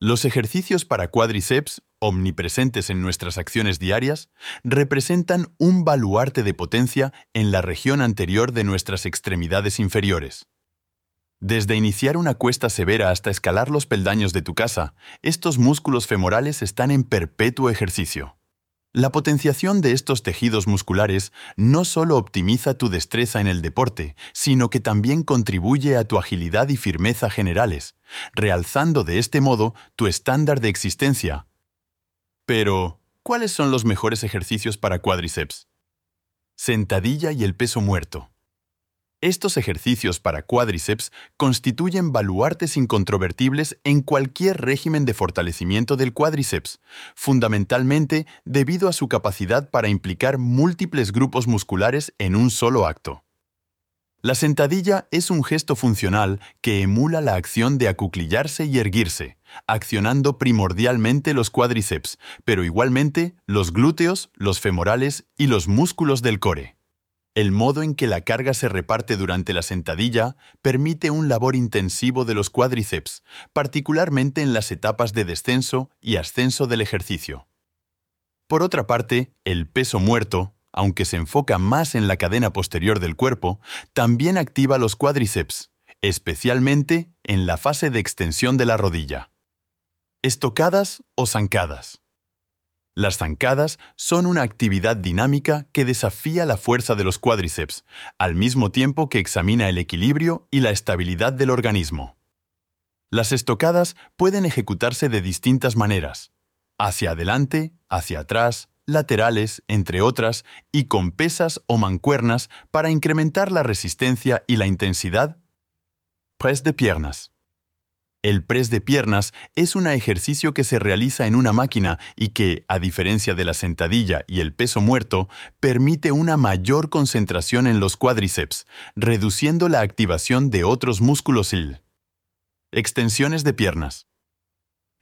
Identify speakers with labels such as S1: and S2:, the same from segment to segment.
S1: Los ejercicios para cuádriceps, omnipresentes en nuestras acciones diarias, representan un baluarte de potencia en la región anterior de nuestras extremidades inferiores. Desde iniciar una cuesta severa hasta escalar los peldaños de tu casa, estos músculos femorales están en perpetuo ejercicio. La potenciación de estos tejidos musculares no solo optimiza tu destreza en el deporte, sino que también contribuye a tu agilidad y firmeza generales, realzando de este modo tu estándar de existencia. Pero, ¿cuáles son los mejores ejercicios para cuádriceps? Sentadilla y el peso muerto. Estos ejercicios para cuádriceps constituyen baluartes incontrovertibles en cualquier régimen de fortalecimiento del cuádriceps, fundamentalmente debido a su capacidad para implicar múltiples grupos musculares en un solo acto. La sentadilla es un gesto funcional que emula la acción de acuclillarse y erguirse, accionando primordialmente los cuádriceps, pero igualmente los glúteos, los femorales y los músculos del core. El modo en que la carga se reparte durante la sentadilla permite un labor intensivo de los cuádriceps, particularmente en las etapas de descenso y ascenso del ejercicio. Por otra parte, el peso muerto, aunque se enfoca más en la cadena posterior del cuerpo, también activa los cuádriceps, especialmente en la fase de extensión de la rodilla. Estocadas o zancadas. Las zancadas son una actividad dinámica que desafía la fuerza de los cuádriceps, al mismo tiempo que examina el equilibrio y la estabilidad del organismo. Las estocadas pueden ejecutarse de distintas maneras, hacia adelante, hacia atrás, laterales, entre otras, y con pesas o mancuernas para incrementar la resistencia y la intensidad. Press de piernas. El press de piernas es un ejercicio que se realiza en una máquina y que, a diferencia de la sentadilla y el peso muerto, permite una mayor concentración en los cuádriceps, reduciendo la activación de otros músculos IL. Extensiones de piernas.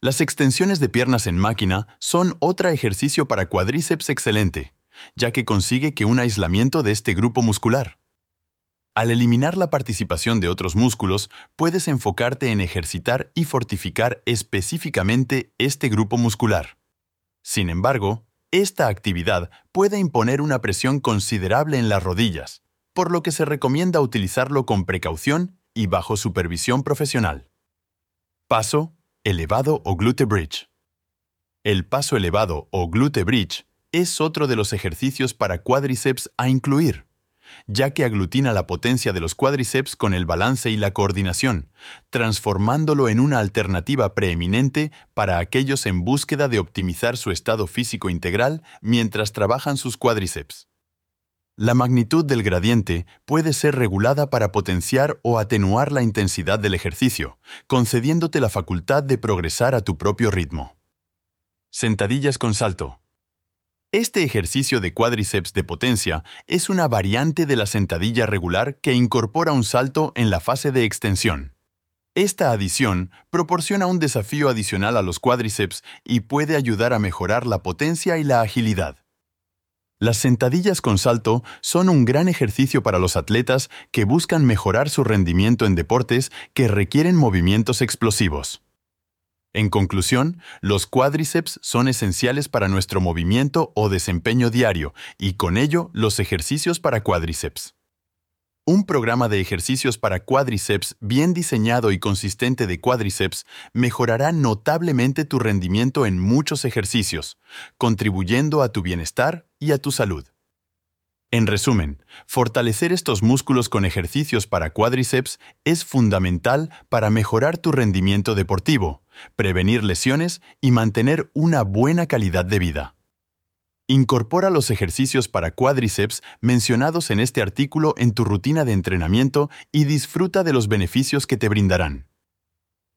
S1: Las extensiones de piernas en máquina son otro ejercicio para cuádriceps excelente, ya que consigue que un aislamiento de este grupo muscular. Al eliminar la participación de otros músculos, puedes enfocarte en ejercitar y fortificar específicamente este grupo muscular. Sin embargo, esta actividad puede imponer una presión considerable en las rodillas, por lo que se recomienda utilizarlo con precaución y bajo supervisión profesional. Paso, elevado o glute bridge. El paso elevado o glute bridge es otro de los ejercicios para cuádriceps a incluir ya que aglutina la potencia de los cuádriceps con el balance y la coordinación, transformándolo en una alternativa preeminente para aquellos en búsqueda de optimizar su estado físico integral mientras trabajan sus cuádriceps. La magnitud del gradiente puede ser regulada para potenciar o atenuar la intensidad del ejercicio, concediéndote la facultad de progresar a tu propio ritmo. Sentadillas con salto. Este ejercicio de cuádriceps de potencia es una variante de la sentadilla regular que incorpora un salto en la fase de extensión. Esta adición proporciona un desafío adicional a los cuádriceps y puede ayudar a mejorar la potencia y la agilidad. Las sentadillas con salto son un gran ejercicio para los atletas que buscan mejorar su rendimiento en deportes que requieren movimientos explosivos. En conclusión, los cuádriceps son esenciales para nuestro movimiento o desempeño diario y con ello los ejercicios para cuádriceps. Un programa de ejercicios para cuádriceps bien diseñado y consistente de cuádriceps mejorará notablemente tu rendimiento en muchos ejercicios, contribuyendo a tu bienestar y a tu salud. En resumen, fortalecer estos músculos con ejercicios para cuádriceps es fundamental para mejorar tu rendimiento deportivo, prevenir lesiones y mantener una buena calidad de vida. Incorpora los ejercicios para cuádriceps mencionados en este artículo en tu rutina de entrenamiento y disfruta de los beneficios que te brindarán.